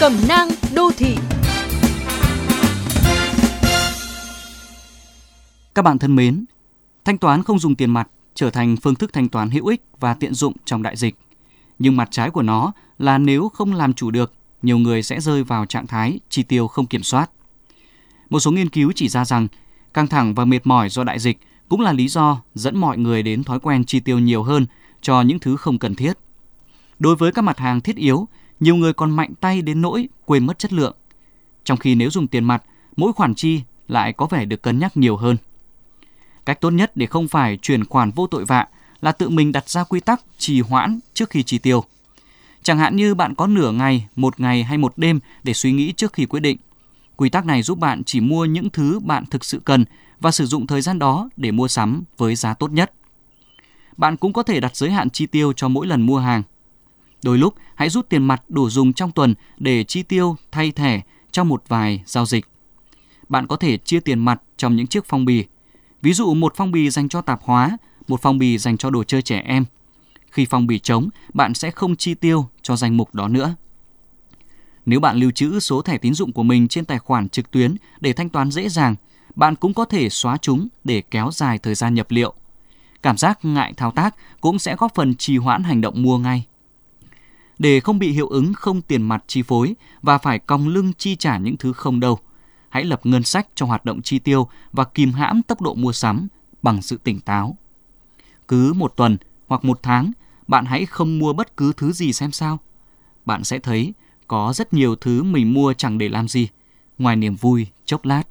Cẩm nang đô thị Các bạn thân mến, thanh toán không dùng tiền mặt trở thành phương thức thanh toán hữu ích và tiện dụng trong đại dịch. Nhưng mặt trái của nó là nếu không làm chủ được, nhiều người sẽ rơi vào trạng thái chi tiêu không kiểm soát. Một số nghiên cứu chỉ ra rằng căng thẳng và mệt mỏi do đại dịch cũng là lý do dẫn mọi người đến thói quen chi tiêu nhiều hơn cho những thứ không cần thiết. Đối với các mặt hàng thiết yếu, nhiều người còn mạnh tay đến nỗi quên mất chất lượng. Trong khi nếu dùng tiền mặt, mỗi khoản chi lại có vẻ được cân nhắc nhiều hơn. Cách tốt nhất để không phải chuyển khoản vô tội vạ là tự mình đặt ra quy tắc trì hoãn trước khi chi tiêu. Chẳng hạn như bạn có nửa ngày, một ngày hay một đêm để suy nghĩ trước khi quyết định. Quy tắc này giúp bạn chỉ mua những thứ bạn thực sự cần và sử dụng thời gian đó để mua sắm với giá tốt nhất. Bạn cũng có thể đặt giới hạn chi tiêu cho mỗi lần mua hàng. Đôi lúc hãy rút tiền mặt đủ dùng trong tuần để chi tiêu thay thẻ trong một vài giao dịch. Bạn có thể chia tiền mặt trong những chiếc phong bì. Ví dụ một phong bì dành cho tạp hóa, một phong bì dành cho đồ chơi trẻ em. Khi phong bì trống, bạn sẽ không chi tiêu cho danh mục đó nữa. Nếu bạn lưu trữ số thẻ tín dụng của mình trên tài khoản trực tuyến để thanh toán dễ dàng, bạn cũng có thể xóa chúng để kéo dài thời gian nhập liệu. Cảm giác ngại thao tác cũng sẽ góp phần trì hoãn hành động mua ngay. Để không bị hiệu ứng không tiền mặt chi phối và phải còng lưng chi trả những thứ không đâu, hãy lập ngân sách cho hoạt động chi tiêu và kìm hãm tốc độ mua sắm bằng sự tỉnh táo. Cứ một tuần hoặc một tháng, bạn hãy không mua bất cứ thứ gì xem sao. Bạn sẽ thấy có rất nhiều thứ mình mua chẳng để làm gì, ngoài niềm vui chốc lát.